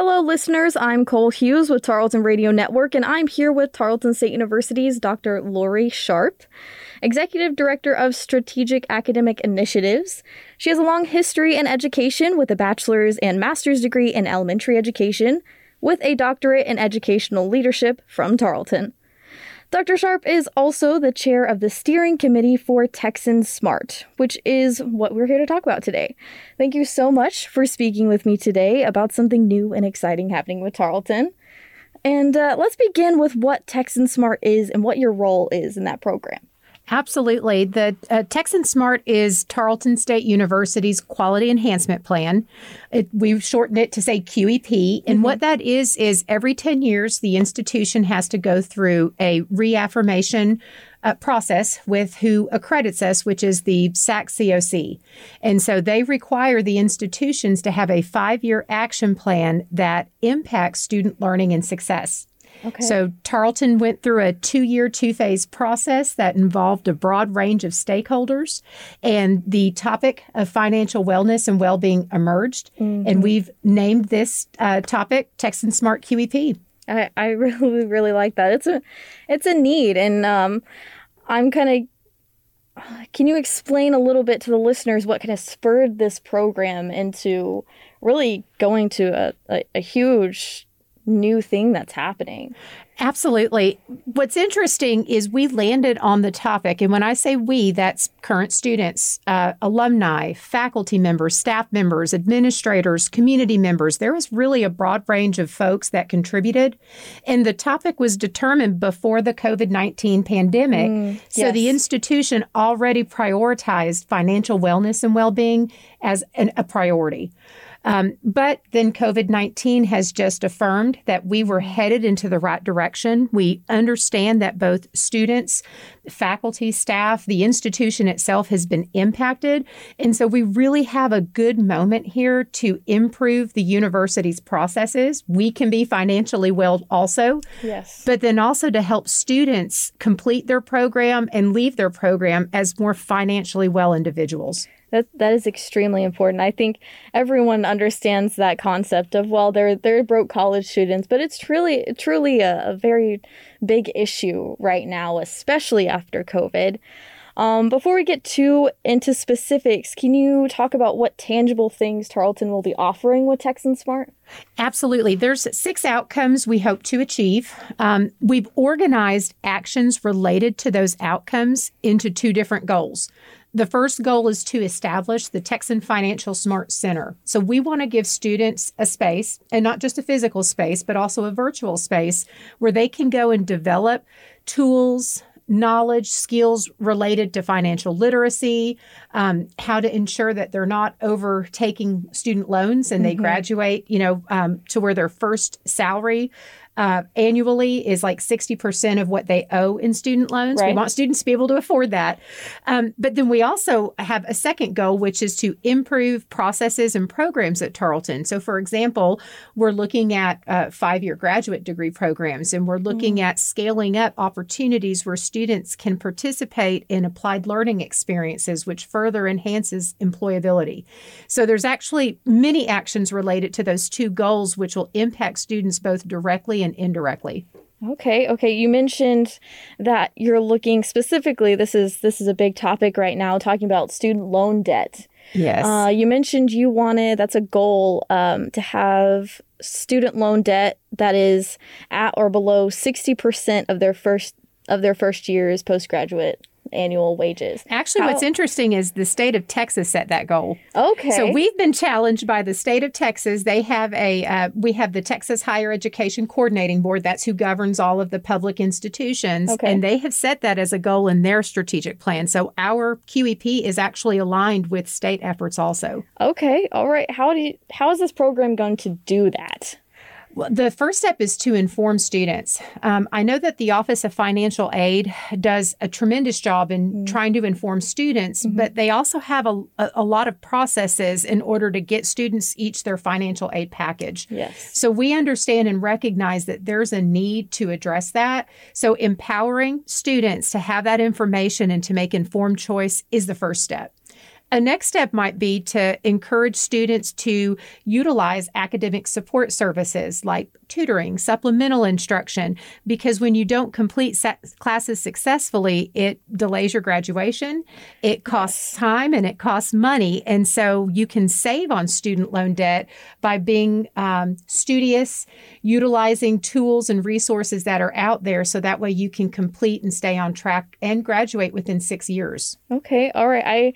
Hello, listeners. I'm Cole Hughes with Tarleton Radio Network, and I'm here with Tarleton State University's Dr. Lori Sharp, Executive Director of Strategic Academic Initiatives. She has a long history in education with a bachelor's and master's degree in elementary education, with a doctorate in educational leadership from Tarleton. Dr. Sharp is also the chair of the steering committee for Texan Smart, which is what we're here to talk about today. Thank you so much for speaking with me today about something new and exciting happening with Tarleton. And uh, let's begin with what Texan Smart is and what your role is in that program. Absolutely. The uh, Texan Smart is Tarleton State University's quality enhancement plan. It, we've shortened it to say QEP. And mm-hmm. what that is, is every 10 years, the institution has to go through a reaffirmation uh, process with who accredits us, which is the SACSCOC. And so they require the institutions to have a five year action plan that impacts student learning and success. Okay. So Tarleton went through a two year, two phase process that involved a broad range of stakeholders, and the topic of financial wellness and well being emerged. Mm-hmm. And we've named this uh, topic Texan Smart QEP. I, I really, really like that. It's a, it's a need, and um, I'm kind of. Can you explain a little bit to the listeners what kind of spurred this program into really going to a, a, a huge new thing that's happening. Absolutely. What's interesting is we landed on the topic, and when I say we, that's current students, uh, alumni, faculty members, staff members, administrators, community members. There was really a broad range of folks that contributed, and the topic was determined before the COVID 19 pandemic. Mm, so the institution already prioritized financial wellness and well being as an, a priority. Um, but then COVID 19 has just affirmed that we were headed into the right direction. We understand that both students, faculty, staff, the institution itself has been impacted. And so we really have a good moment here to improve the university's processes. We can be financially well also. Yes. But then also to help students complete their program and leave their program as more financially well individuals. That that is extremely important. I think everyone understands that concept of well, they're they're broke college students, but it's truly truly a, a very big issue right now, especially after COVID. Um, before we get too into specifics, can you talk about what tangible things Tarleton will be offering with Texan Smart? Absolutely. There's six outcomes we hope to achieve. Um, we've organized actions related to those outcomes into two different goals. The first goal is to establish the Texan Financial Smart Center. So we want to give students a space, and not just a physical space, but also a virtual space where they can go and develop tools, knowledge, skills related to financial literacy, um, how to ensure that they're not overtaking student loans and mm-hmm. they graduate, you know, um, to where their first salary uh, annually is like 60% of what they owe in student loans. Right. We want students to be able to afford that. Um, but then we also have a second goal, which is to improve processes and programs at Tarleton. So, for example, we're looking at uh, five year graduate degree programs and we're looking mm. at scaling up opportunities where students can participate in applied learning experiences, which further enhances employability. So, there's actually many actions related to those two goals, which will impact students both directly and and indirectly. Okay, okay. You mentioned that you're looking specifically. This is this is a big topic right now, talking about student loan debt. Yes. Uh, you mentioned you wanted that's a goal um, to have student loan debt that is at or below sixty percent of their first of their first year's postgraduate annual wages. Actually, How, what's interesting is the state of Texas set that goal. Okay. So we've been challenged by the state of Texas. They have a uh, we have the Texas Higher Education Coordinating Board. That's who governs all of the public institutions, okay. and they have set that as a goal in their strategic plan. So our QEP is actually aligned with state efforts also. Okay. All right. How do you, how is this program going to do that? Well, the first step is to inform students. Um, I know that the Office of Financial Aid does a tremendous job in mm-hmm. trying to inform students, mm-hmm. but they also have a, a, lot of processes in order to get students each their financial aid package. Yes. So we understand and recognize that there's a need to address that. So empowering students to have that information and to make informed choice is the first step. A next step might be to encourage students to utilize academic support services like tutoring, supplemental instruction, because when you don't complete sa- classes successfully, it delays your graduation, it costs time, and it costs money. And so you can save on student loan debt by being um, studious, utilizing tools and resources that are out there so that way you can complete and stay on track and graduate within six years. Okay, all right. I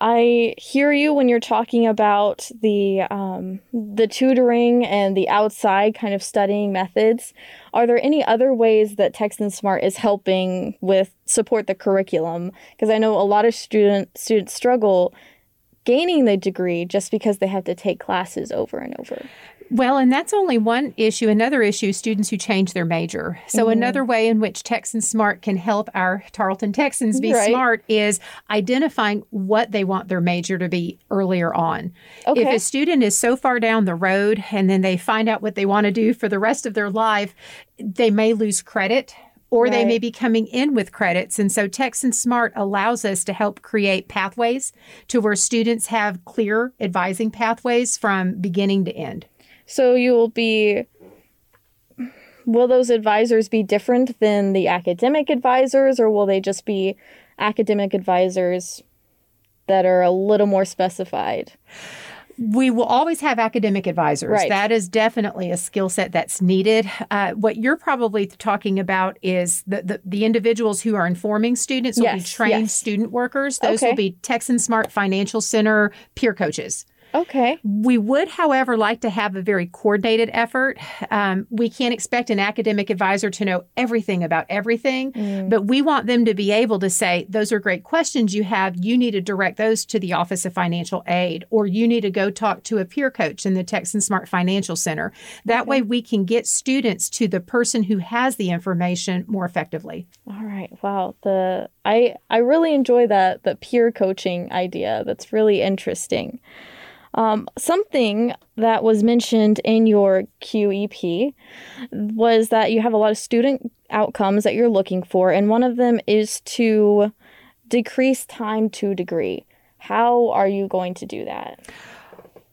I hear you when you're talking about the um, the tutoring and the outside kind of studying methods. Are there any other ways that Texan Smart is helping with support the curriculum? Because I know a lot of student students struggle gaining the degree just because they have to take classes over and over. Well, and that's only one issue. Another issue students who change their major. So, mm-hmm. another way in which Texan Smart can help our Tarleton Texans be right. smart is identifying what they want their major to be earlier on. Okay. If a student is so far down the road and then they find out what they want to do for the rest of their life, they may lose credit or right. they may be coming in with credits. And so Texan Smart allows us to help create pathways to where students have clear advising pathways from beginning to end. So you will be will those advisors be different than the academic advisors or will they just be academic advisors that are a little more specified? we will always have academic advisors. Right. That is definitely a skill set that's needed. Uh, what you're probably talking about is the, the, the individuals who are informing students will yes, be trained yes. student workers. Those okay. will be Texan Smart Financial Center peer coaches. Okay. We would, however, like to have a very coordinated effort. Um, we can't expect an academic advisor to know everything about everything, mm. but we want them to be able to say, Those are great questions you have. You need to direct those to the Office of Financial Aid, or you need to go talk to a peer coach in the Texan Smart Financial Center. That okay. way, we can get students to the person who has the information more effectively. All right. Wow. The I I really enjoy that the peer coaching idea. That's really interesting. Um, something that was mentioned in your QEP was that you have a lot of student outcomes that you're looking for, and one of them is to decrease time to degree. How are you going to do that?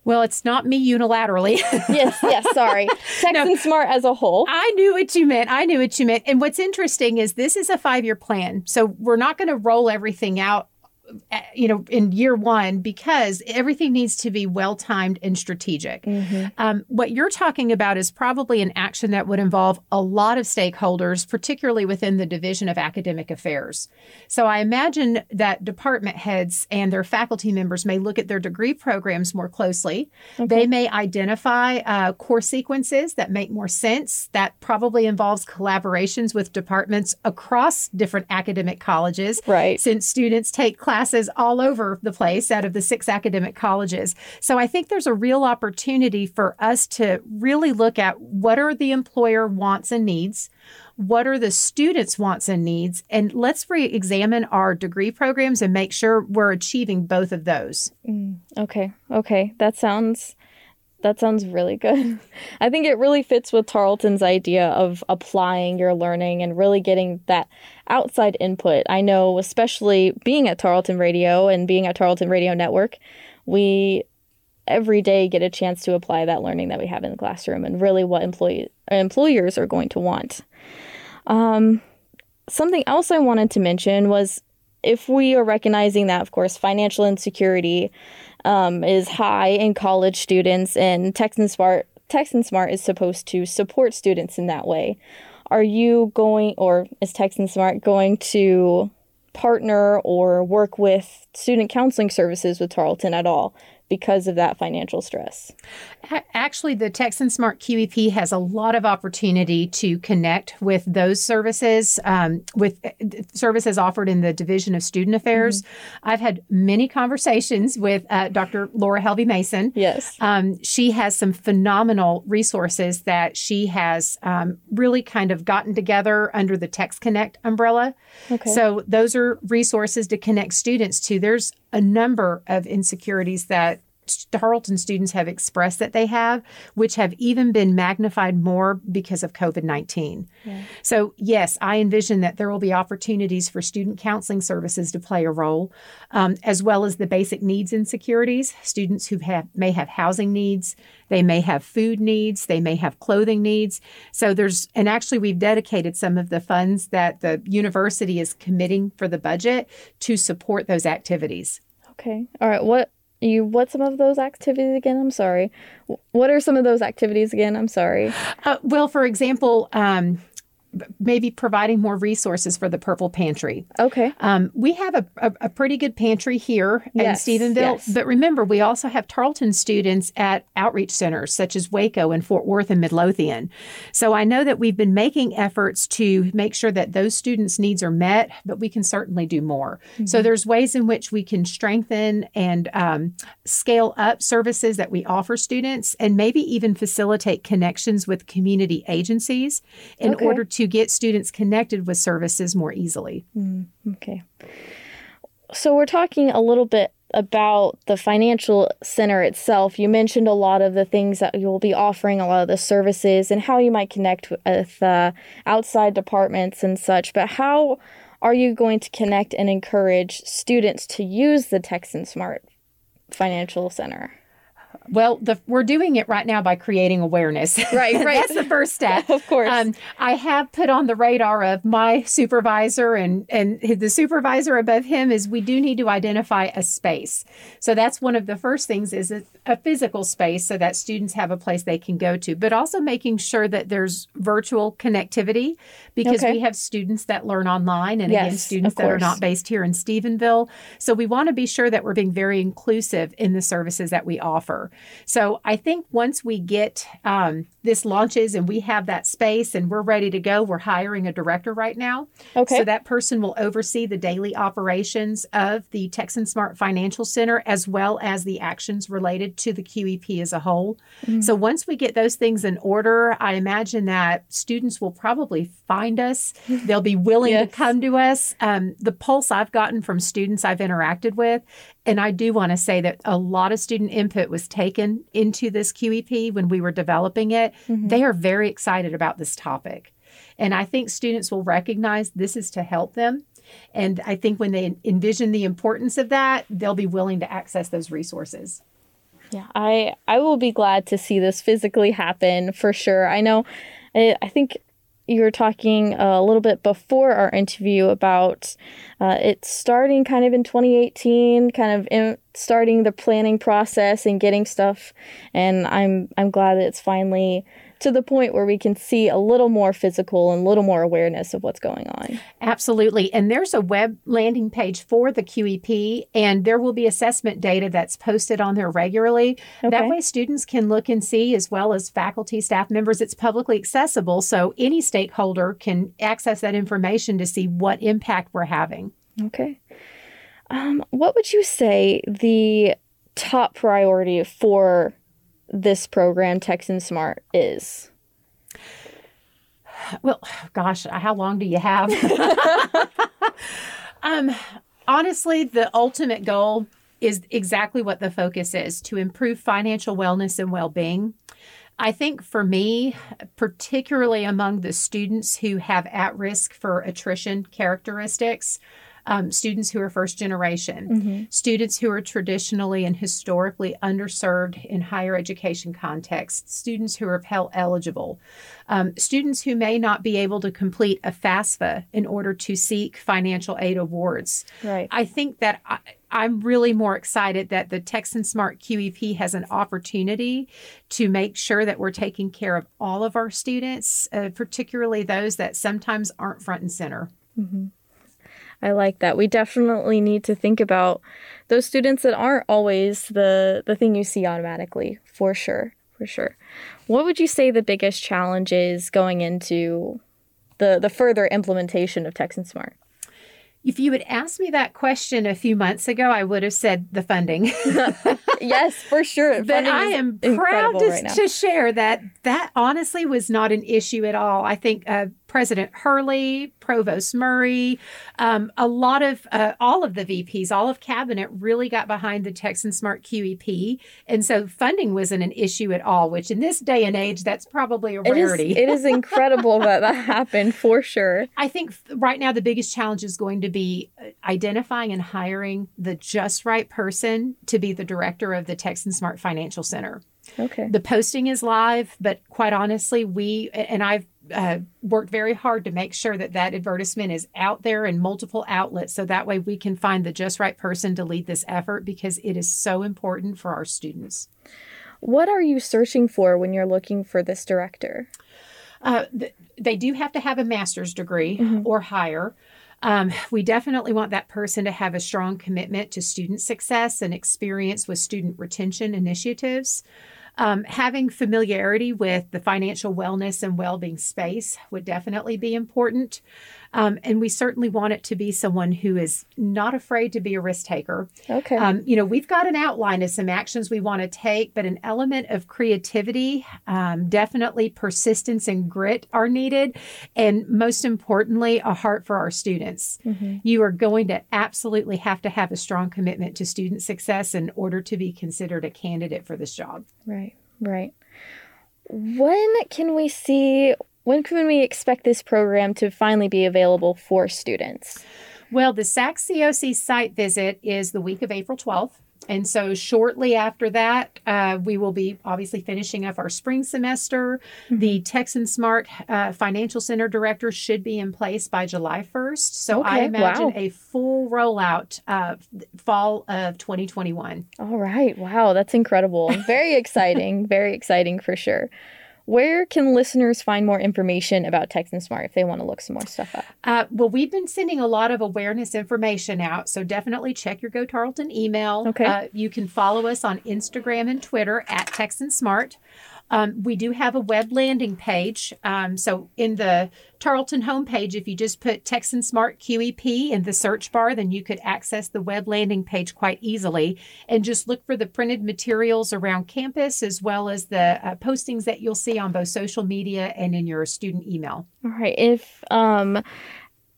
Well, it's not me unilaterally. yes, yes, sorry. Texan no, Smart as a whole. I knew what you meant. I knew what you meant. And what's interesting is this is a five year plan. So we're not going to roll everything out you know, in year one because everything needs to be well timed and strategic. Mm-hmm. Um, what you're talking about is probably an action that would involve a lot of stakeholders, particularly within the Division of Academic Affairs. So I imagine that department heads and their faculty members may look at their degree programs more closely. Okay. They may identify uh, course sequences that make more sense. That probably involves collaborations with departments across different academic colleges. Right. Since students take classes classes all over the place out of the six academic colleges. So I think there's a real opportunity for us to really look at what are the employer wants and needs, what are the students' wants and needs, and let's re examine our degree programs and make sure we're achieving both of those. Mm, okay, okay. That sounds that sounds really good. I think it really fits with Tarleton's idea of applying your learning and really getting that outside input. I know, especially being at Tarleton Radio and being at Tarleton Radio Network, we every day get a chance to apply that learning that we have in the classroom and really what employee, employers are going to want. Um, something else I wanted to mention was if we are recognizing that, of course, financial insecurity um, is high in college students, and Texan Smart Texan Smart is supposed to support students in that way. Are you going, or is Texan Smart going to partner or work with student counseling services with Tarleton at all because of that financial stress. Actually, the Texan Smart QEP has a lot of opportunity to connect with those services, um, with uh, services offered in the Division of Student Affairs. Mm-hmm. I've had many conversations with uh, Dr. Laura Helvey Mason. Yes. Um, she has some phenomenal resources that she has um, really kind of gotten together under the Tex Connect umbrella. Okay. So, those are resources to connect students to. There's a number of insecurities that Tarleton students have expressed that they have, which have even been magnified more because of COVID 19. Yeah. So, yes, I envision that there will be opportunities for student counseling services to play a role, um, as well as the basic needs insecurities. Students who have, may have housing needs, they may have food needs, they may have clothing needs. So, there's, and actually, we've dedicated some of the funds that the university is committing for the budget to support those activities. Okay. All right. What you what some of those activities again? I'm sorry. What are some of those activities again? I'm sorry. Uh, well, for example, um, maybe providing more resources for the Purple Pantry. Okay. Um, we have a, a, a, pretty good pantry here yes, in Stephenville, yes. but remember, we also have Tarleton students at outreach centers such as Waco and Fort Worth and Midlothian. So I know that we've been making efforts to make sure that those students' needs are met, but we can certainly do more. Mm-hmm. So there's ways in which we can strengthen and um, scale up services that we offer students and maybe even facilitate connections with community agencies in okay. order to get students connected with services more easily. Mm, okay. So we're talking a little bit about the financial center itself. You mentioned a lot of the things that you'll be offering, a lot of the services, and how you might connect with uh, outside departments and such. But how are you going to connect and encourage students to use the Texan Smart Financial Center? Well, the, we're doing it right now by creating awareness. Right, right. That's the first step. of course. Um, I have put on the radar of my supervisor and and the supervisor above him is we do need to identify a space. So that's one of the first things is a, a physical space so that students have a place they can go to, but also making sure that there's virtual connectivity because okay. we have students that learn online and yes, again students that are not based here in Stephenville. So we want to be sure that we're being very inclusive in the services that we offer. So I think once we get um, this launches and we have that space and we're ready to go, we're hiring a director right now. Okay. So that person will oversee the daily operations of the Texan Smart Financial Center as well as the actions related to the QEP as a whole. Mm-hmm. So once we get those things in order, I imagine that students will probably find us. They'll be willing yes. to come to us. Um, the pulse I've gotten from students I've interacted with and I do want to say that a lot of student input was taken into this QEP when we were developing it. Mm-hmm. They are very excited about this topic. And I think students will recognize this is to help them. And I think when they envision the importance of that, they'll be willing to access those resources. Yeah, I I will be glad to see this physically happen for sure. I know I, I think you were talking a little bit before our interview about uh, it starting kind of in 2018, kind of in, starting the planning process and getting stuff. And I'm I'm glad that it's finally to the point where we can see a little more physical and a little more awareness of what's going on. Absolutely. And there's a web landing page for the QEP, and there will be assessment data that's posted on there regularly. Okay. That way, students can look and see, as well as faculty, staff members. It's publicly accessible, so any stakeholder can access that information to see what impact we're having. Okay. Um, what would you say the top priority for this program, Texan Smart, is? Well, gosh, how long do you have? um, honestly, the ultimate goal is exactly what the focus is to improve financial wellness and well being. I think for me, particularly among the students who have at risk for attrition characteristics, um, students who are first generation, mm-hmm. students who are traditionally and historically underserved in higher education contexts, students who are Pell eligible, um, students who may not be able to complete a FAFSA in order to seek financial aid awards. Right. I think that I, I'm really more excited that the Texan Smart QEP has an opportunity to make sure that we're taking care of all of our students, uh, particularly those that sometimes aren't front and center. Mm-hmm. I like that. We definitely need to think about those students that aren't always the the thing you see automatically, for sure, for sure. What would you say the biggest challenge is going into the the further implementation of Texan Smart? If you had asked me that question a few months ago, I would have said the funding. yes, for sure. But I am proud to, right to, share that that honestly was not an issue at all. I think uh, President Hurley, Provost Murray, um, a lot of uh, all of the VPs, all of cabinet really got behind the Texan Smart QEP, and so funding wasn't an issue at all. Which in this day and age, that's probably a rarity. It is, it is incredible that that happened for sure. I think right now the biggest challenge is going to be identifying and hiring the just right person to be the director of the Texan Smart Financial Center. Okay. The posting is live, but quite honestly, we and I've uh, worked very hard to make sure that that advertisement is out there in multiple outlets so that way we can find the just right person to lead this effort because it is so important for our students. What are you searching for when you're looking for this director? Uh, th- they do have to have a master's degree mm-hmm. or higher. Um, we definitely want that person to have a strong commitment to student success and experience with student retention initiatives. Um, having familiarity with the financial wellness and well being space would definitely be important. Um, and we certainly want it to be someone who is not afraid to be a risk taker. Okay. Um, you know, we've got an outline of some actions we want to take, but an element of creativity, um, definitely persistence and grit are needed. And most importantly, a heart for our students. Mm-hmm. You are going to absolutely have to have a strong commitment to student success in order to be considered a candidate for this job. Right, right. When can we see when can we expect this program to finally be available for students? Well, the SACSCOC site visit is the week of April 12th. And so, shortly after that, uh, we will be obviously finishing up our spring semester. Mm-hmm. The Texan Smart uh, Financial Center director should be in place by July 1st. So, okay. I imagine wow. a full rollout uh, fall of 2021. All right. Wow. That's incredible. Very exciting. Very exciting for sure. Where can listeners find more information about Texan Smart if they want to look some more stuff up? Uh, well, we've been sending a lot of awareness information out, so definitely check your Go Tarleton email. Okay. Uh, you can follow us on Instagram and Twitter at Texan Smart. Um, we do have a web landing page. Um, so in the Tarleton homepage, if you just put Texan Smart QEP in the search bar, then you could access the web landing page quite easily and just look for the printed materials around campus as well as the uh, postings that you'll see on both social media and in your student email. All right. If um,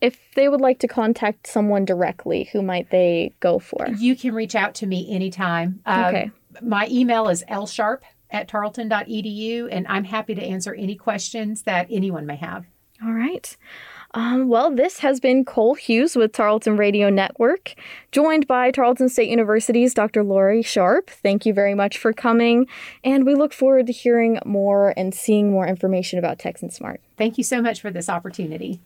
if they would like to contact someone directly, who might they go for? You can reach out to me anytime. okay. Um, my email is lsharp at tarleton.edu, and I'm happy to answer any questions that anyone may have. All right. Um, well, this has been Cole Hughes with Tarleton Radio Network, joined by Tarleton State University's Dr. Lori Sharp. Thank you very much for coming, and we look forward to hearing more and seeing more information about Texan Smart. Thank you so much for this opportunity.